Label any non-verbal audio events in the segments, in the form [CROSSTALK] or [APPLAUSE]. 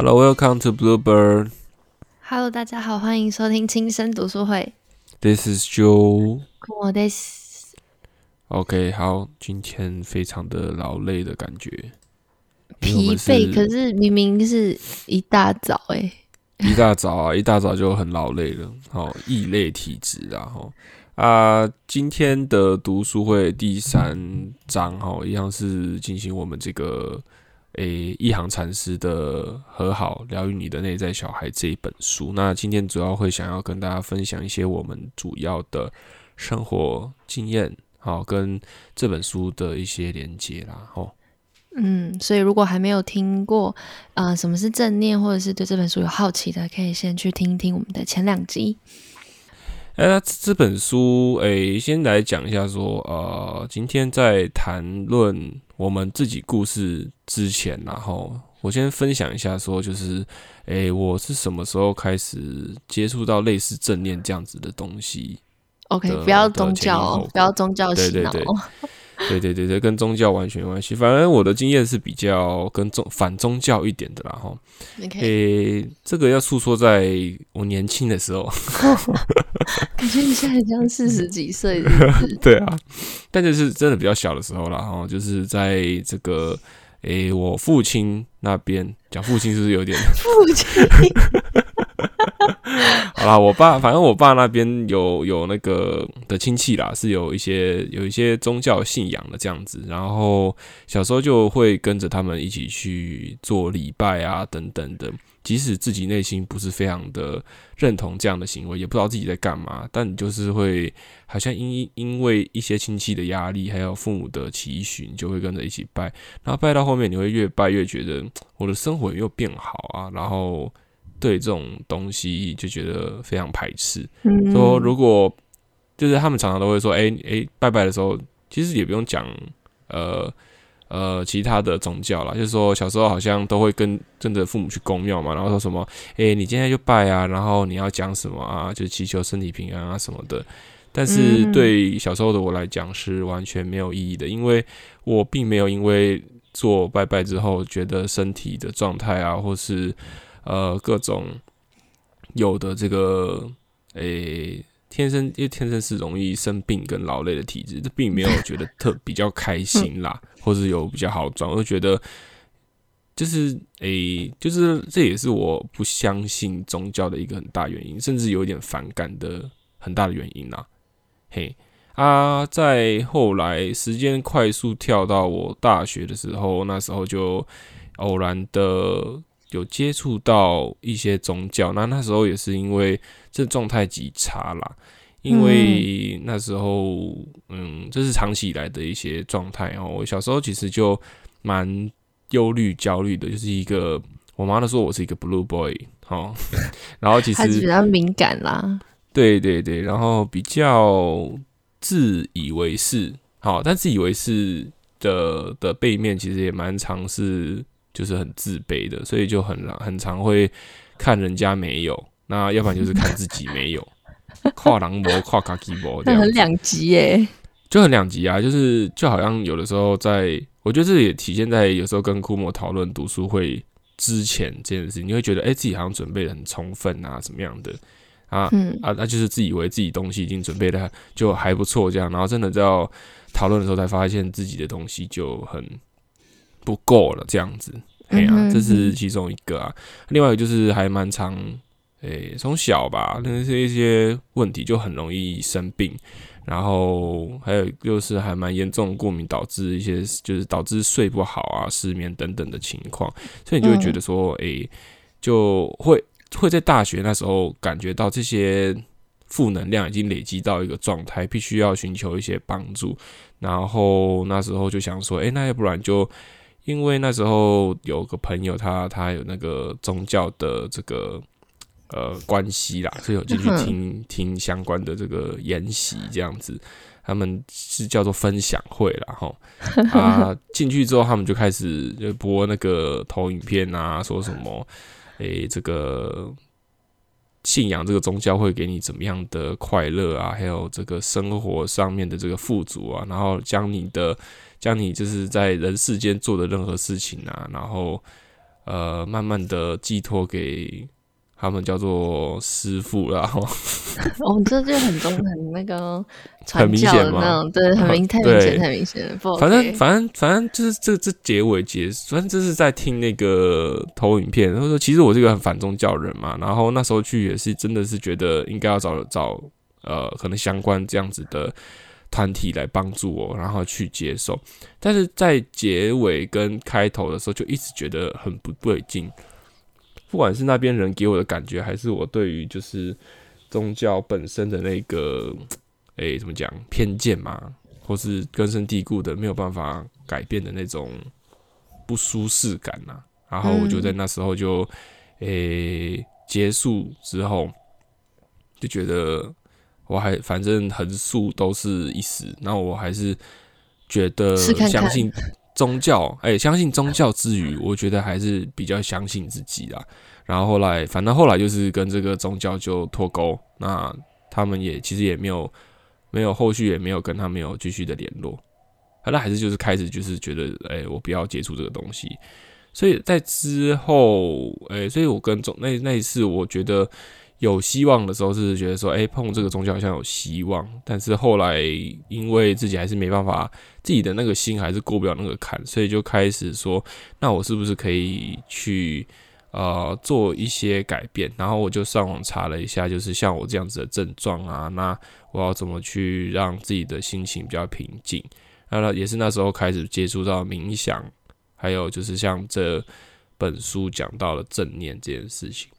Hello, welcome to Bluebird. Hello，大家好，欢迎收听轻声读书会。This is Joe. 我的 s- OK，好，今天非常的劳累的感觉，疲惫，可是明明是一大早哎、一大早啊，[LAUGHS] 一大早就很劳累了，好，异类体质啊，哈啊，今天的读书会第三章哈，一样是进行我们这个诶一行禅师的和好疗愈你的内在小孩这一本书。那今天主要会想要跟大家分享一些我们主要的生活经验，好，跟这本书的一些连接啦，吼。嗯，所以如果还没有听过，呃，什么是正念，或者是对这本书有好奇的，可以先去听一听我们的前两集。哎、那这这本书，哎、先来讲一下说，呃，今天在谈论我们自己故事之前，然后我先分享一下说，就是，哎、我是什么时候开始接触到类似正念这样子的东西？OK，不要宗教哦不要宗教对对洗脑哦。对 [LAUGHS] 对对对对对，跟宗教完全没关系。反正我的经验是比较跟宗反宗教一点的啦，哈。诶、这个要诉说在我年轻的时候，[LAUGHS] 感觉你现在很像四十几岁 [LAUGHS] 对啊，但就是真的比较小的时候啦，哈，就是在这个诶、我父亲那边讲父亲是不是有点父亲 [LAUGHS] 好啦？我爸反正我爸那边有有那个的亲戚啦，是有一些有一些宗教信仰的这样子，然后小时候就会跟着他们一起去做礼拜啊等等的，即使自己内心不是非常的认同这样的行为，也不知道自己在干嘛，但你就是会好像因因为一些亲戚的压力，还有父母的期许，你就会跟着一起拜，然后拜到后面，你会越拜越觉得我的生活又变好啊，然后对这种东西就觉得非常排斥。嗯说如果就是他们常常都会说，哎、哎、拜拜的时候，其实也不用讲呃呃其他的宗教啦，就是说小时候好像都会跟跟着父母去公庙嘛，然后说什么，哎、你今天就拜啊，然后你要讲什么啊，就祈求身体平安啊什么的。但是嗯对小时候的我来讲是完全没有意义的，因为我并没有因为做拜拜之后觉得身体的状态啊，或是呃各种有的这个诶、天生因为天生是容易生病跟劳累的体质，这并没有觉得 [LAUGHS] 特比较开心啦，或是有比较好转，我就觉得就是诶、就是这也是我不相信宗教的一个很大原因，甚至有一点反感的很大的原因啦。嘿啊，在后来时间快速跳到我大学的时候，那时候就偶然的有接触到一些宗教，那那时候也是因为这状态极差啦，因为那时候嗯，这是长期以来的一些状态哦。我小时候其实就蛮忧虑、焦虑的，就是一个我妈都说我是一个 blue boy 哦，[LAUGHS] 然后其实比较敏感啦。对对对，然后比较自以为是，好，但自以为是的的背面其实也蛮常是就是很自卑的，所以就很很常会看人家没有，那要不然就是看自己没有，[LAUGHS] 跨狼模跨卡基模这样很两极耶。就很两极啊，就是就好像有的时候在，我觉得这也体现在有时候跟库莫讨论读书会之前这件事，你会觉得哎、诶自己好像准备的很充分啊，怎么样的啊？嗯，啊，那就是自以为自己东西已经准备的就还不错，这样，然后真的到讨论的时候才发现自己的东西就很不够了，这样子。哎呀、这是其中一个啊。另外一个就是还蛮常，诶、从小吧，那是一些问题就很容易生病，然后还有就是还蛮严重的过敏，导致一些就是导致睡不好啊、失眠等等的情况，所以你就会觉得说，诶、就会会在大学那时候感觉到这些负能量已经累积到一个状态，必须要寻求一些帮助。然后那时候就想说，诶，那要不然就因为那时候有个朋友他他有那个宗教的这个呃关系啦，所以有进去听听相关的这个研习这样子。他们是叫做分享会啦，哈 [LAUGHS] 啊，进去之后他们就开始就播那个投影片啊，说什么，诶、这个信仰这个宗教会给你怎么样的快乐啊，还有这个生活上面的这个富足啊，然后将你的将你就是在人世间做的任何事情啊，然后呃慢慢的寄托给他们叫做师傅然后 [LAUGHS] 哦，这就很中很那个传很明教显吗？的那种，对，很明太明对显太明显了，不 OK，反正反正反正就是这这结尾结，反正这是在听那个投影片，他说其实我是一个很反宗教人嘛，然后那时候去也是真的是觉得应该要找找呃可能相关这样子的团体来帮助我，然后去接受，但是在结尾跟开头的时候就一直觉得很不对劲，不管是那边人给我的感觉，还是我对于就是宗教本身的那个诶、怎么讲偏见嘛，或是根深蒂固的没有办法改变的那种不舒适感呐、然后我就在那时候就诶、结束之后就觉得我还反正横竖都是一时，那我还是觉得试看看。相信宗教，哎、相信宗教之余，我觉得还是比较相信自己啦。然后后来，反正后来就是跟这个宗教就脱钩，那他们也其实也没有没有后续也没有跟他没有继续的联络，后来还是就是开始就是觉得，哎、我不要接触这个东西。所以在之后，哎、所以我跟宗那那一次，我觉得有希望的时候是觉得说，哎、碰这个宗教好像有希望，但是后来因为自己还是没办法，自己的那个心还是过不了那个坎，所以就开始说，那我是不是可以去呃做一些改变？然后我就上网查了一下，就是像我这样子的症状啊，那我要怎么去让自己的心情比较平静？那也是那时候开始接触到冥想，还有就是像这本书讲到的正念这件事情。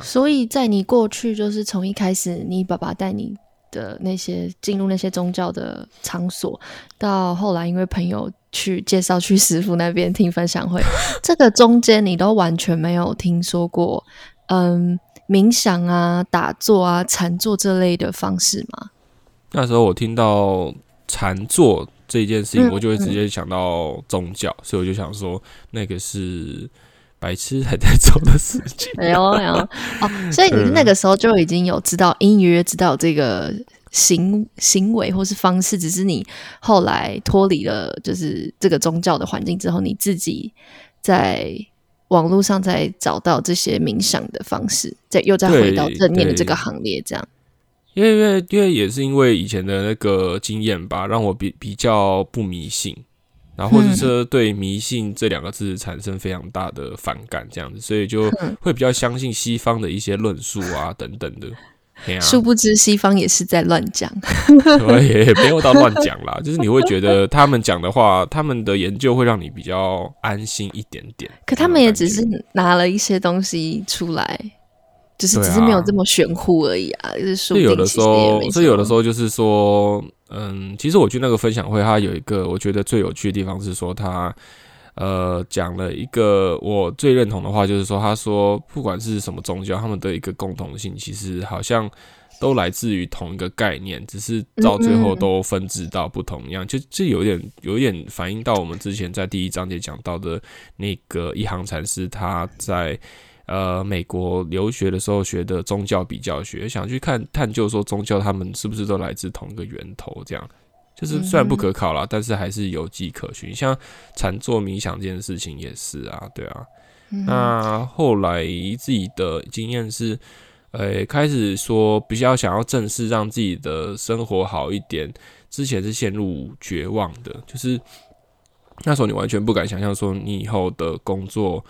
所以在你过去，就是从一开始你爸爸带你的那些进入那些宗教的场所，到后来因为朋友去介绍去师傅那边听分享会，[LAUGHS] 这个中间你都完全没有听说过，嗯，冥想啊、打坐啊、禅坐这类的方式吗？那时候我听到禅坐这件事情，嗯我就会直接想到宗教，所以我就想说，那个是白痴还在做的事情。[LAUGHS] 没有没有哦，所以你那个时候就已经有知道隐隐约约知道这个行行为或是方式，只是你后来脱离了就是这个宗教的环境之后，你自己在网络上再找到这些冥想的方式，再又再回到正念的这个行列，这样。因为因为因为也是因为以前的那个经验吧，让我比比较不迷信，然后或者是对迷信这两个字产生非常大的反感，这样子，所以就嗯会比较相信西方的一些论述啊等等的。殊不知西方也是在乱讲，对，也没有到乱讲啦，[LAUGHS] 就是你会觉得他们讲的话，他们的研究会让你比较安心一点点。可他们也只是拿了一些东西出来，就是只是没有这么玄乎而已啊。就是说有的时候其实也没，所以有的时候就是说，嗯，其实我去那个分享会，它有一个我觉得最有趣的地方是说，他呃讲了一个我最认同的话，就是说，他说不管是什么宗教，他们的一个共同性，其实好像都来自于同一个概念，只是到最后嗯都分支到不同样，就就有点有点反映到我们之前在第一章节讲到的那个一行禅师他在。呃，美国留学的时候学的宗教比较学，想去看探究说宗教他们是不是都来自同一个源头，这样就是虽然不可考啦，但是还是有迹可循。像禅坐冥想这件事情也是啊，对啊。嗯那后来自己的经验是，呃，开始说比较想要正式让自己的生活好一点，之前是陷入绝望的，就是那时候你完全不敢想象说你以后的工作。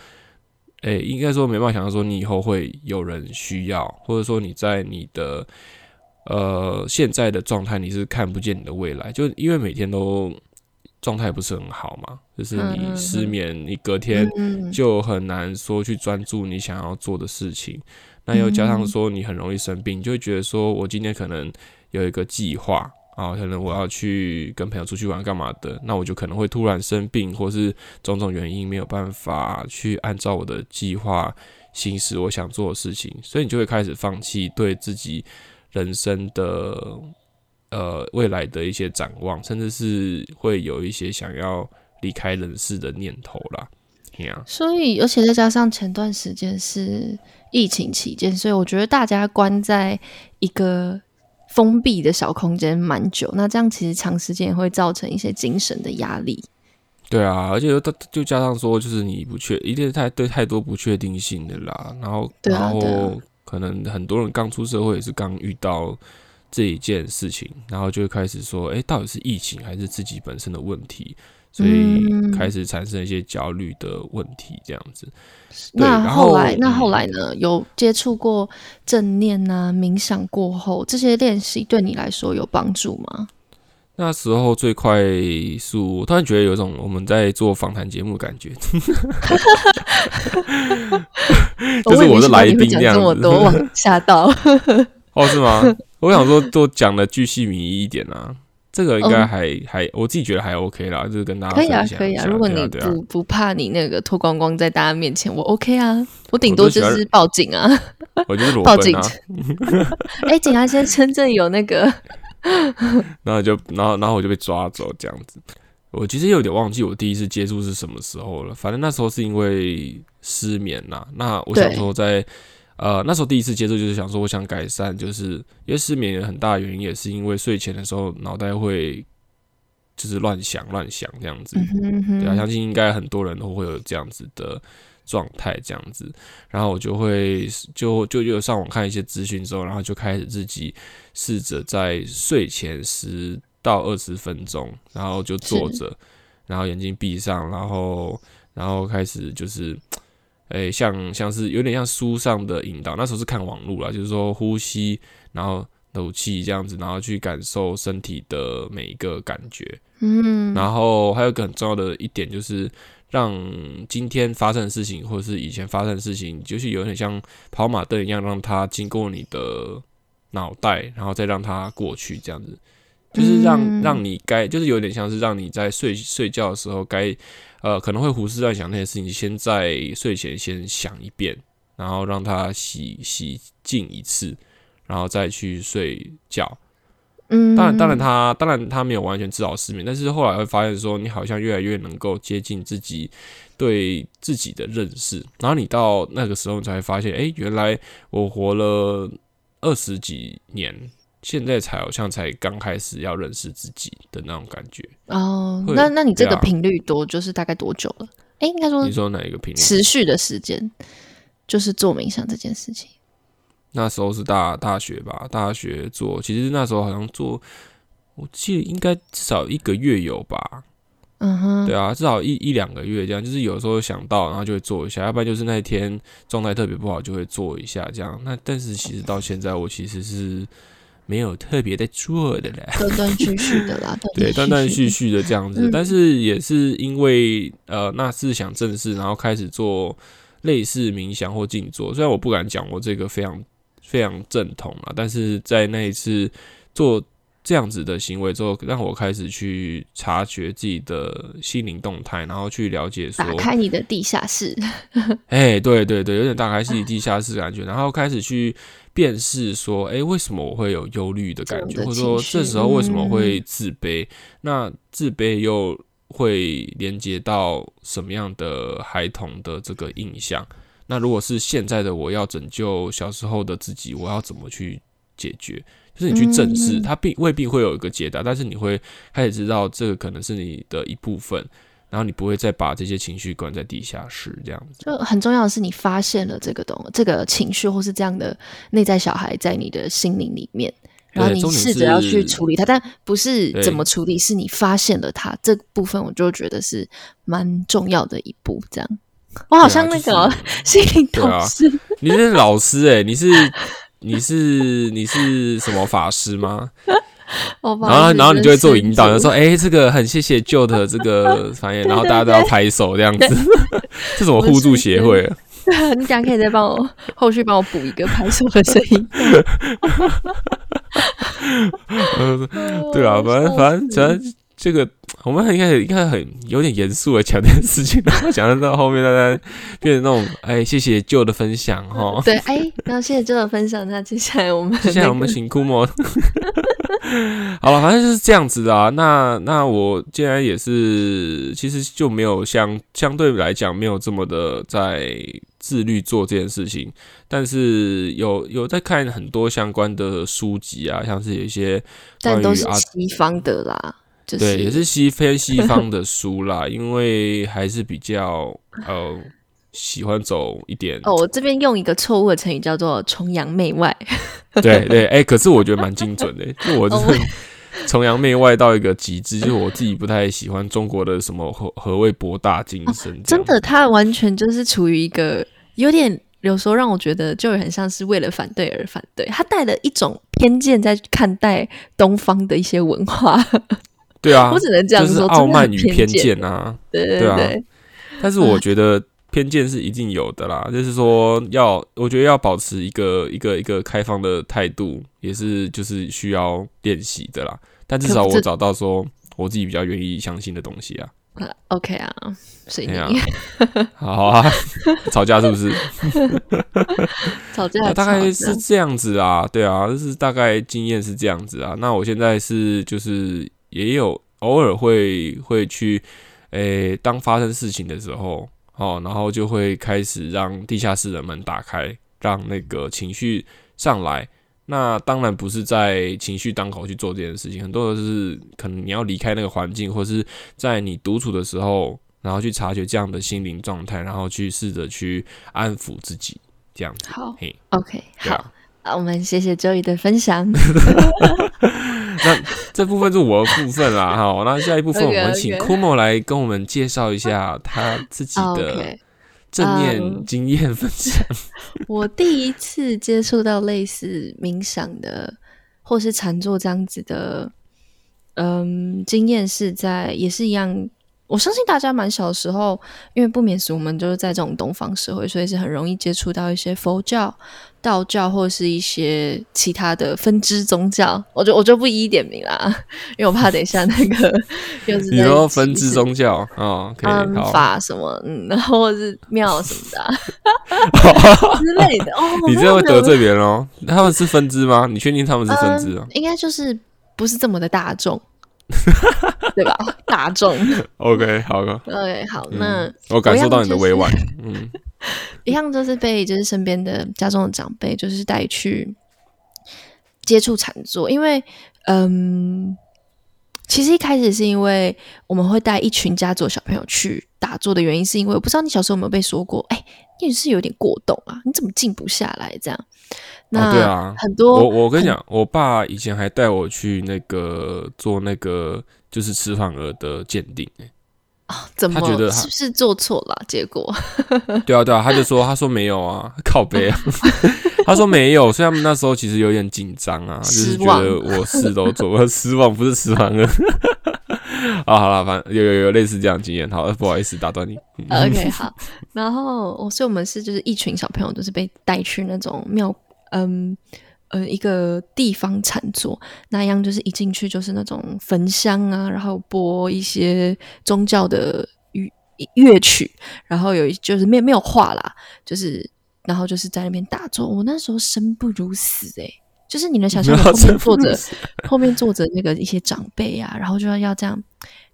诶、应该说没办法想象说你以后会有人需要，或者说你在你的呃现在的状态你是看不见你的未来，就因为每天都状态不是很好嘛，就是你失眠，你隔天嗯。就很难说去专注你想要做的事情。那又加上嗯。说你很容易生病，你就会觉得说我今天可能有一个计划啊，可能我要去跟朋友出去玩干嘛的，那我就可能会突然生病，或是种种原因没有办法去按照我的计划行使我想做的事情，所以你就会开始放弃对自己人生的呃未来的一些展望，甚至是会有一些想要离开人世的念头啦。对啊，所以，而且再加上前段时间是疫情期间，所以我觉得大家关在一个封闭的小空间蛮久，那这样其实长时间也会造成一些精神的压力。对啊，而且又就加上说，就是你不确，一定是太对太多不确定性的啦。然后，然后可能很多人刚出社会也是刚遇到这一件事情，然后就会开始说，哎，到底是疫情还是自己本身的问题？所以嗯开始产生一些焦虑的问题，这样子。对那然后后来，那嗯后来呢？有接触过正念啊、冥想过后，这些练习对你来说有帮助吗？那时候最快速，我突然觉得有一种我们在做访谈节目的感觉，[LAUGHS] [LAUGHS] [LAUGHS] 就是我的来宾讲这样子这么多，往吓到。哦，是吗？我想说多讲的巨细靡遗一点啊，这个应该哦还、还我自己觉得还 OK 啦，就是跟大家可以啊可以啊。如果你不不怕你那个脱光光在大家面前，我 OK 啊。我顶多就是报警啊，[LAUGHS] 我就是裸报警 [LAUGHS] 哎、警察先生，这里有那个，[LAUGHS] 然后就然后然后我就被抓走这样子。我其实有点忘记我第一次接触是什么时候了，反正那时候是因为失眠呐、那我想对说在呃那时候第一次接触就是想说我想改善，就是因为失眠有很大原因也是因为睡前的时候脑袋会就是乱想乱想这样子。嗯哼哼对啊，相信应该很多人都会有这样子的状态，这样子。然后我就会就就就上网看一些资讯之后，然后就开始自己试着在睡前十到二十分钟，然后就坐着，然后眼睛闭上，然后然后开始就是。诶，像像是有点像书上的引导，那时候是看网络啦，就是说呼吸，然后吐气这样子，然后去感受身体的每一个感觉。嗯，然后还有一个很重要的一点就是，让今天发生的事情，或者是以前发生的事情，就是有点像跑马灯一样，让它经过你的脑袋，然后再让它过去，这样子，就是让、嗯让你该，就是有点像是让你在睡睡觉的时候该，呃，可能会胡思乱想那些事情，先在睡前先想一遍，然后让它洗洗净一次，然后再去睡觉。嗯，当然，当然他，当然他没有完全治好失眠，但是后来会发现说，你好像越来越能够接近自己对自己的认识，然后你到那个时候，你才会发现，哎、原来我活了二十几年，现在才好像才刚开始要认识自己的那种感觉。哦，那那你这个频率多，就是大概多久了？哎、应该说你说哪一个频率？持续的时间，就是做冥想这件事情。那时候是大大学吧，大学做，其实那时候好像做，我记得应该至少一个月有吧。嗯哼，对啊，至少一一两个月这样，就是有时候想到，然后就会做一下，要不然就是那一天状态特别不好，就会做一下这样。那但是其实到现在，我其实是没有特别在做的嘞，断断续续的啦，对，断断续。续的这样子。嗯但是也是因为呃，那是想正式，然后开始做类似冥想或静坐。虽然我不敢讲我这个非常非常正统啊，但是在那一次做这样子的行为之后，让我开始去察觉自己的心灵动态，然后去了解说，打开你的地下室，[LAUGHS] 哎，对对对，有点打开自己地下室的感觉，然后开始去辨识说，哎，为什么我会有忧虑的感觉，或者说这时候为什么嗯会自卑？那自卑又会连接到什么样的孩童的这个印象？那如果是现在的我要拯救小时候的自己，我要怎么去解决？就是你去正视，嗯它并未必会有一个解答，但是你会开始知道这个可能是你的一部分，然后你不会再把这些情绪关在地下室这样子。就很重要的是，你发现了这个东这个情绪或是这样的内在小孩在你的心灵里面，然后你试着要去处理它，但不是怎么处理，是你发现了它这部分，我就觉得是蛮重要的一步。这样，我好像那个哦、[LAUGHS] 心灵导师，你是老师哎、你是你是 [LAUGHS] 你是什么法师吗？[LAUGHS] 然后然后你就会做引导，就神说哎、这个很谢谢旧的这个反应，[LAUGHS] 然后大家都要拍手这样子，这什么互助协会啊？对啊，你等下可以再帮我后续帮我补一个拍手的声音。呃对啊，反正反正反正这个我们应该应该很有点严肃的讲这件事情，然后讲到后面大家变成那种哎谢谢旧的分享哈。[LAUGHS] 对，哎，那谢谢旧的分享。那接下来我们接下来我们那个请库莫。[LAUGHS] 好了，反正就是这样子的啊。那那我既然也是，其实就没有相相对来讲没有这么的在自律做这件事情，但是有有在看很多相关的书籍啊，像是有一些但都是西方的啦。就对，也是西偏西方的书啦，因为还是比较呃喜欢走一点。哦，我这边用一个错误的成语叫做崇洋媚外。对对，哎，可是我觉得蛮精准的，就我 [LAUGHS] 就是崇洋媚外到一个极致，就是我自己不太喜欢中国的什么何何谓博大精深，真的，他完全就是处于一个有点。有时候让我觉得就很像是为了反对而反对，他带了一种偏见在看待东方的一些文化。对啊，我只能这样说，傲慢与偏见啊。对对对。但是我觉得偏见是一定有的啦，就是说要，我觉得要保持一个一个一个开放的态度，也是就是需要练习的啦。但至少我找到说我自己比较愿意相信的东西啊。[LAUGHS] OK 啊，所以 [LAUGHS] 好啊，吵架是不是？[LAUGHS] 吵架大概是这样子啊，对啊，就是大概经验是这样子啊。那我现在是就是也有偶尔会会去，诶，当发生事情的时候，哦，然后就会开始让地下室的门打开，让那个情绪上来。那当然不是在情绪当口去做这件事情，很多的是可能你要离开那个环境，或是在你独处的时候，然后去察觉这样的心灵状态，然后去试着去安抚自己，这样子。好，OK，好，啊，我们谢谢周瑜的分享。[LAUGHS] [LAUGHS] 那这部分是我的部分啦，[LAUGHS] 好，那下一部分我们请 Kumo 来跟我们介绍一下他自己的。正念经验分享。[LAUGHS] 我第一次接触到类似冥想的，或是禅坐这样子的，嗯，经验是在也是一样。我相信大家蛮小的时候，因为不免俗，我们就是在这种东方社会，所以是很容易接触到一些佛教、道教或者是一些其他的分支宗教。我就我就不一一点名啦，[LAUGHS] 因为我怕等一下那个 [LAUGHS] 又是你说分支宗教啊，嗯，法什么，嗯，然后或是庙什么的 [LAUGHS] 之类的。哦，你这样会得罪别人哦。他们是分支吗？你确定他们是分支啊？应该就是不是这么的大众。[LAUGHS] 对吧？大众。OK，好的。OK，好。那我感受到你的委婉。[LAUGHS] 嗯，一样就是被就是身边的家中的长辈就是带去接触禅坐，因为嗯，其实一开始是因为我们会带一群家族小朋友去打坐的原因，是因为我不知道你小时候有没有被说过，哎，你是有点过动啊，你怎么静不下来这样？那对啊，很多我我跟你讲，我爸以前还带我去那个做那个就是吃饭额的鉴定，哎啊，怎么他觉得是不是做错了？结果 [LAUGHS] 对啊对啊，他就说他说没有啊，靠背啊，[LAUGHS] 他说没有，所以他们那时候其实有点紧张啊，就是觉得我事都做，我失望不是吃饭额啊，好了，反正有有有类似这样经验，好，不好意思打断你。OK，好，[LAUGHS] 然后我所以我们是就是一群小朋友都是被带去那种庙。嗯，呃，一个地方禅坐，那样就是一进去就是那种焚香啊，然后播一些宗教的乐乐曲，然后有就是没没有话啦，就是然后就是在那边打坐。我那时候生不如死诶，就是你能想象后面坐着后面坐着那个一些长辈啊，然后就要要这样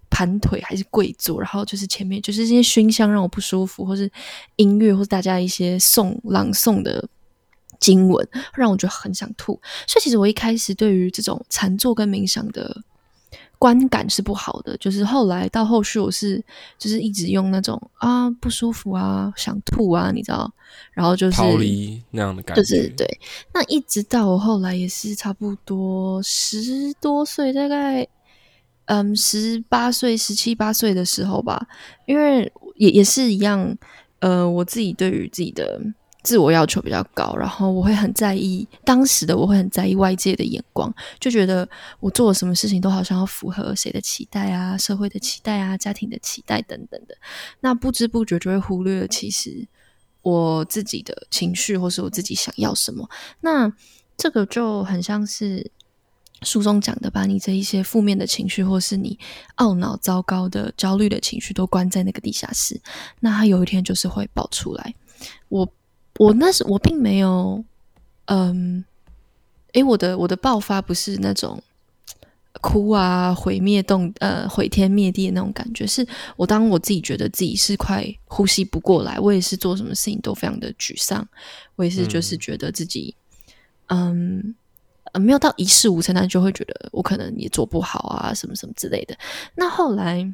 盘腿还是跪坐，然后就是前面就是这些熏香让我不舒服，或是音乐或是大家一些诵朗诵的。经文让我觉得很想吐，所以其实我一开始对于这种禅坐跟冥想的观感是不好的。就是后来到后续，我是就是一直用那种啊不舒服啊想吐啊，你知道，然后就是逃离那样的感觉。就是对，那一直到我后来也是差不多十多岁，大概嗯十八岁、十七八岁的时候吧，因为也也是一样，呃，我自己对于自己的。自我要求比较高，然后我会很在意当时的我会很在意外界的眼光，就觉得我做了什么事情都好像要符合谁的期待啊、社会的期待啊、家庭的期待等等的，那不知不觉就会忽略了其实我自己的情绪或是我自己想要什么。那这个就很像是书中讲的，把你这一些负面的情绪或是你懊恼、糟糕的、焦虑的情绪都关在那个地下室，那它有一天就是会爆出来。我。我那时我并没有，嗯，诶，我的我的爆发不是那种哭啊、毁灭动呃、毁天灭地的那种感觉，是我当我自己觉得自己是快呼吸不过来，我也是做什么事情都非常的沮丧，我也是就是觉得自己，嗯，呃没有到一事无成，但就会觉得我可能也做不好啊，什么什么之类的。那后来，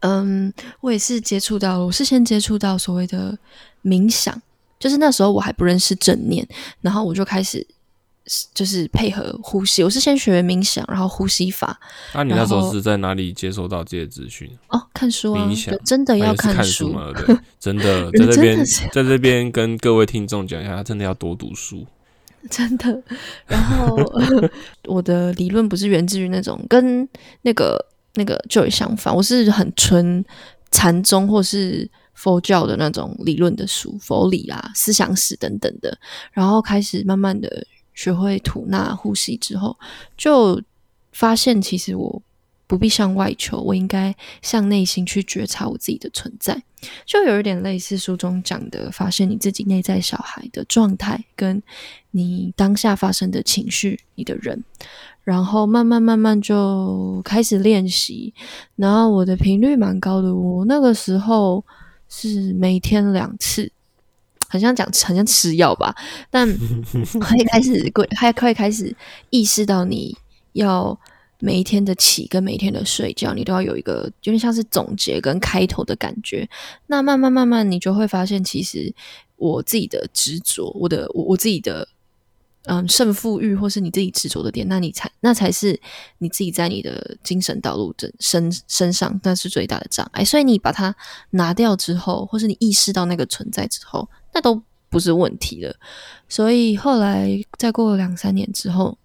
嗯，我也是接触到了，我是先接触到所谓的冥想，就是那时候我还不认识正念，然后我就开始就是配合呼吸，我是先学冥想，然后呼吸法。那你那时候是在哪里接收到这些资讯？哦，看书啊，冥想真的要看书吗？对，真的 [LAUGHS] 在这边，在这边跟各位听众讲一下，真的要多读书。[LAUGHS] 真的，然后 [LAUGHS] 我的理论不是源自于那种跟那个那个就相反，我是很纯禅宗或是佛教的那种理论的书，佛理啊、思想史等等的。然后开始慢慢的学会吐纳呼吸之后，就发现其实我不必向外求，我应该向内心去觉察我自己的存在。就有一点类似书中讲的，发现你自己内在小孩的状态，跟你当下发生的情绪，你的人，然后慢慢慢慢就开始练习。然后我的频率蛮高的，我那个时候是每天两次，很像讲很像吃药吧，但 [LAUGHS] 可以开始会还可以开始意识到你要。每一天的起跟每一天的睡觉，你都要有一个有点像是总结跟开头的感觉。那慢慢慢慢，你就会发现，其实我自己的执着，我的我我自己的嗯胜负欲，或是你自己执着的点，那你才那才是你自己在你的精神道路的身身上，那是最大的障碍。所以你把它拿掉之后，或是你意识到那个存在之后，那都不是问题了。所以后来再过了两三年之后。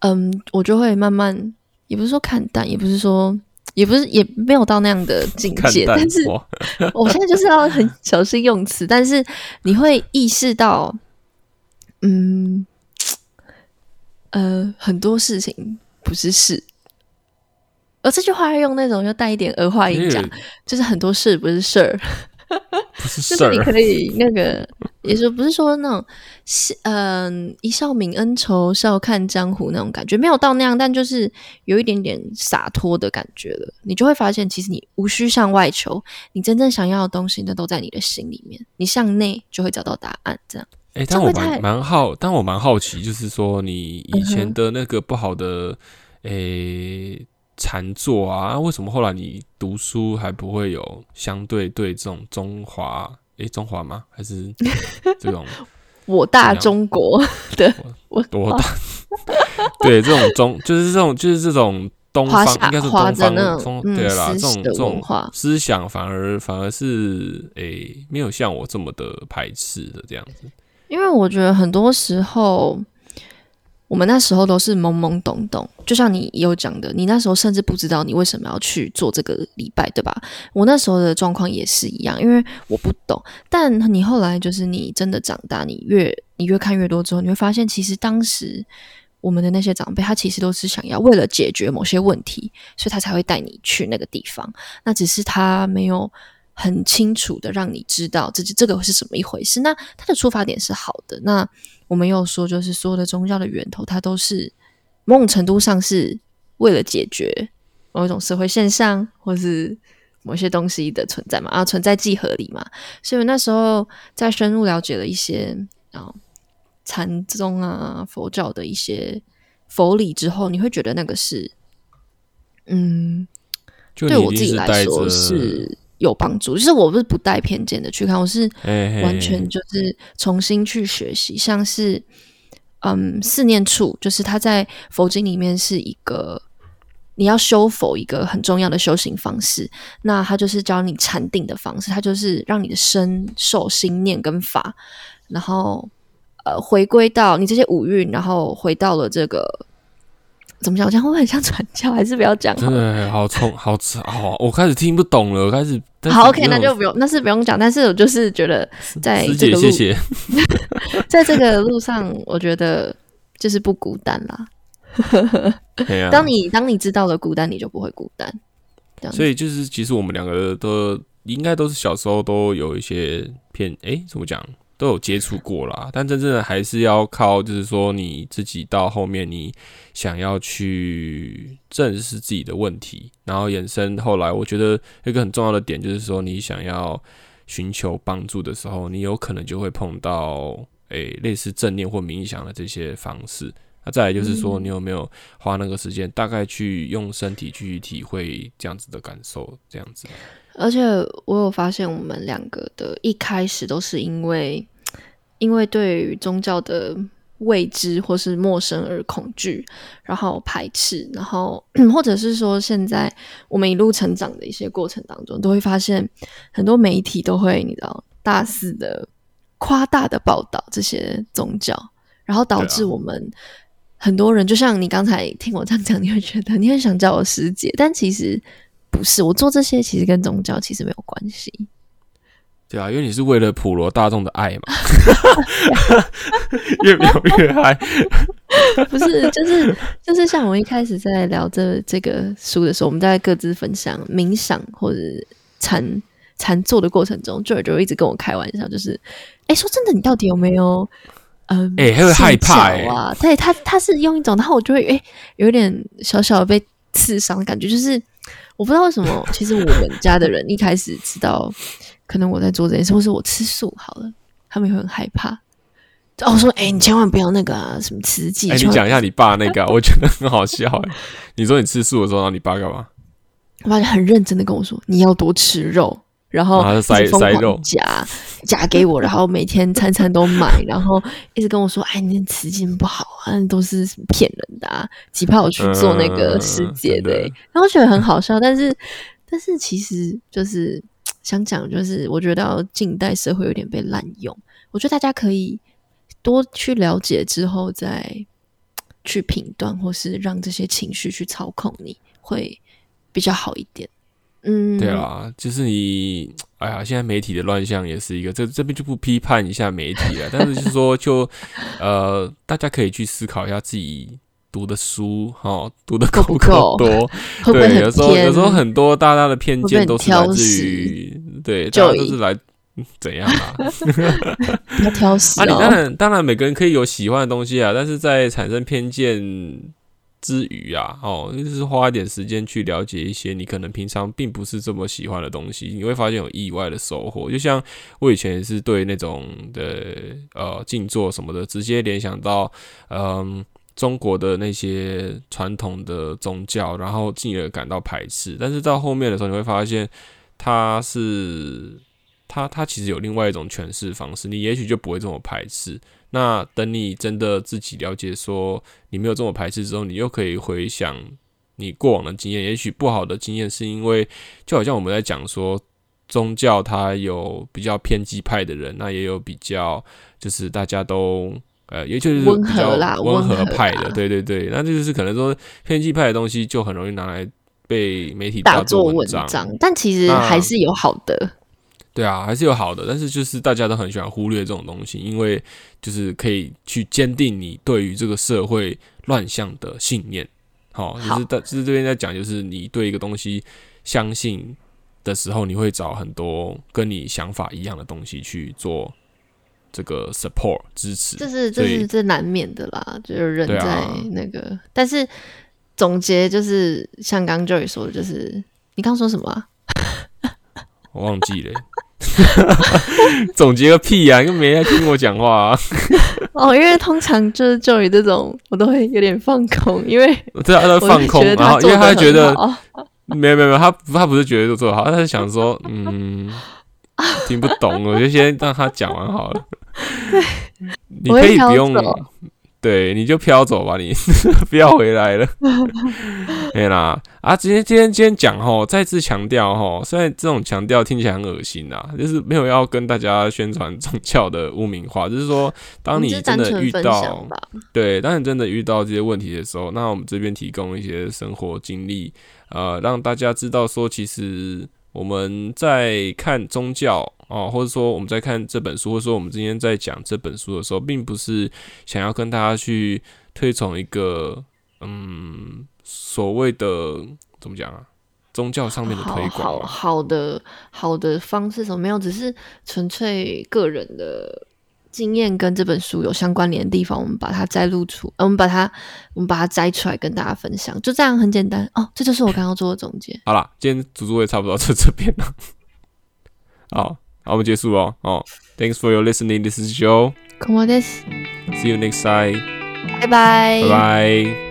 嗯，我就会慢慢，也不是说看淡，也不是说，也不是也没有到那样的境界，但是我现在就是要很小心用词，但是你会意识到，嗯，[TSK] 呃，很多事情不是事，而这句话要用那种要带一点儿化音讲，就是很多事不是事儿。就是你可以那个，[LAUGHS] 也说不是说那种，嗯，一笑泯恩仇，笑看江湖那种感觉，没有到那样，但就是有一点点洒脱的感觉了。你就会发现，其实你无需向外求，你真正想要的东西，那都在你的心里面。你向内就会找到答案。这样，哎，但我蛮蛮好，但我蛮好奇，就是说你以前的那个不好的，诶。禅坐啊，为什么后来你读书还不会有相对对这种中华？诶，中华吗？还是这种 [LAUGHS] 我大中国 [LAUGHS] 的我多大？对，这种中就是这种就是这种东方，应该是东方中对啦，这种这种思想反而反而是诶没有像我这么的排斥的这样子。因为我觉得很多时候。我们那时候都是懵懵懂懂，就像你有讲的，你那时候甚至不知道你为什么要去做这个礼拜，对吧？我那时候的状况也是一样，因为我不懂。但你后来就是你真的长大，你越你越看越多之后，你会发现，其实当时我们的那些长辈，他其实都是想要为了解决某些问题，所以他才会带你去那个地方。那只是他没有很清楚的让你知道这这个是什么一回事。那他的出发点是好的，那。我们又说，就是所有的宗教的源头，它都是某种程度上是为了解决某一种社会现象，或是某些东西的存在嘛，啊，存在即合理嘛。所以那时候在深入了解了一些啊禅宗啊佛教的一些佛理之后，你会觉得那个是，嗯，对我自己来说是。有帮助，就是我不是不带偏见的去看，我是完全就是重新去学习，像是嗯四念处，就是它在佛经里面是一个你要修佛一个很重要的修行方式，那它就是教你禅定的方式，它就是让你的身受心念跟法，然后呃回归到你这些五蕴，然后回到了这个。怎么讲？讲会不会很像传教？还是不要讲？真的好冲，好吵，好，我开始听不懂了。我开始好，OK，那就不用，那是不用讲。但是我就是觉得，在这个路，[LAUGHS] 在这个路上，我觉得就是不孤单啦。[LAUGHS] 当你当你知道了孤单，你就不会孤单。所以就是，其实我们两个都应该都是小时候都有一些偏，哎，怎么讲？都有接触过啦，但真正的还是要靠，就是说你自己到后面，你想要去正视自己的问题，然后衍生后来，我觉得一个很重要的点就是说，你想要寻求帮助的时候，你有可能就会碰到诶、类似正念或冥想的这些方式。那再来就是说，你有没有花那个时间，大概去用身体去体会这样子的感受，这样子。而且我有发现，我们两个的一开始都是因为因为对于宗教的未知或是陌生而恐惧，然后排斥，然后 [CLEARS THROAT] 或者是说，现在我们一路成长的一些过程当中，都会发现很多媒体都会你知道大肆的夸大的报道这些宗教，然后导致我们。很多人就像你刚才听我这样讲，你会觉得你很想叫我师姐，但其实不是。我做这些其实跟宗教其实没有关系。对啊，因为你是为了普罗大众的爱嘛，[LAUGHS] 越描越嗨。[LAUGHS] 不是，就是就是像我一开始在聊这这个书的时候，我们在各自分享冥想或者禅禅坐的过程中，就有就一直跟我开玩笑，就是哎，说真的，你到底有没有嗯，哎他会害怕啊？对他他是用一种，然后我就会哎有点小小的被刺伤的感觉，就是我不知道为什么，其实我们家的人一开始知道可能我在做这件事，或是我吃素好了，他们也会很害怕。哦，我说，哎、你千万不要那个啊，什么吃鸡。哎、你讲一下你爸那个啊、我觉得很好笑欸。你说你吃素的时候，然后你爸干嘛？我爸就很认真的跟我说，你要多吃肉，然后疯狂塞肉夹夹给我，然后每天餐餐都买，然后一直跟我说，哎，你的慈经不好啊，都是骗人的啊，急怕我去做那个世界的、嗯真的然后我觉得很好笑，但是但是其实就是想讲，就是我觉得近代社会有点被滥用，我觉得大家可以多去了解之后再去评断，或是让这些情绪去操控你，会比较好一点。嗯，对啊，就是你，哎呀，现在媒体的乱象也是一个，这这边就不批判一下媒体了，但是就是说就，呃，大家可以去思考一下自己读的书，哈，读的够够不不够够多？会不会对，有时候有时候很多大大的偏见都是来自于，对，大家都是来嗯怎样啊？不 [LAUGHS] 要挑食啊，你当哦。然当然每个人可以有喜欢的东西啊，但是在产生偏见之余啊，哦，就是花一点时间去了解一些你可能平常并不是这么喜欢的东西，你会发现有意外的收获。就像我以前也是对那种的呃静坐什么的，直接联想到嗯。中国的那些传统的宗教，然后进而感到排斥，但是到后面的时候，你会发现它是它它其实有另外一种诠释方式，你也许就不会这么排斥。那等你真的自己了解说你没有这么排斥之后，你又可以回想你过往的经验，也许不好的经验是因为就好像我们在讲说宗教它有比较偏激派的人，那也有比较就是大家都。呃，也就是温比较和啦温和派的，对对对，那这就是可能说偏激派的东西就很容易拿来被媒体大做做文章，但其实还是有好的。对啊，还是有好的，但是就是大家都很喜欢忽略这种东西，因为就是可以去坚定你对于这个社会乱象的信念。好、就是在就是这边在讲，就是你对一个东西相信的时候，你会找很多跟你想法一样的东西去做这个 support 支持。这是这是这难免的啦，就是人在那个，但是总结就是像刚刚 Joy 说的，就是你刚刚说什么、啊？[LAUGHS] 我忘记了，[LAUGHS] 总结个屁呀、啊，又没在听我讲话、啊。[LAUGHS] 哦，因为通常就是 Joy 这种，我都会有点放空，因为对啊，他在放空，然后因为他觉得没有没有没有，他他不是觉得做得好，他是想说，嗯，听不懂，我就先让他讲完好了。[LAUGHS] 你可以不用走，对，你就飘走吧，你 [LAUGHS] 不要回来了。[LAUGHS] 对啦，啊，今天今天今天讲吼，再次强调吼，虽然这种强调听起来很恶心啊，就是没有要跟大家宣传宗教的污名化，就是说，当你真的遇到。对，当你真的遇到这些问题的时候，那我们这边提供一些生活经历，呃，让大家知道说，其实我们在看宗教哦，或者说我们在看这本书，或者说我们今天在讲这本书的时候，并不是想要跟大家去推崇一个嗯所谓的怎么讲啊，宗教上面的推广好。好的好的方式什么没有，只是纯粹个人的经验跟这本书有相关联的地方，我们把它摘录出，呃我们把它我们把它摘出来跟大家分享，就这样很简单哦。这就是我刚刚做的总结。好啦，今天主主也差不多到这这边了。[LAUGHS] 好，好，我们结束哦。哦，Thanks for your listening. This is Joe. こもです。 See you next time，拜拜。拜拜。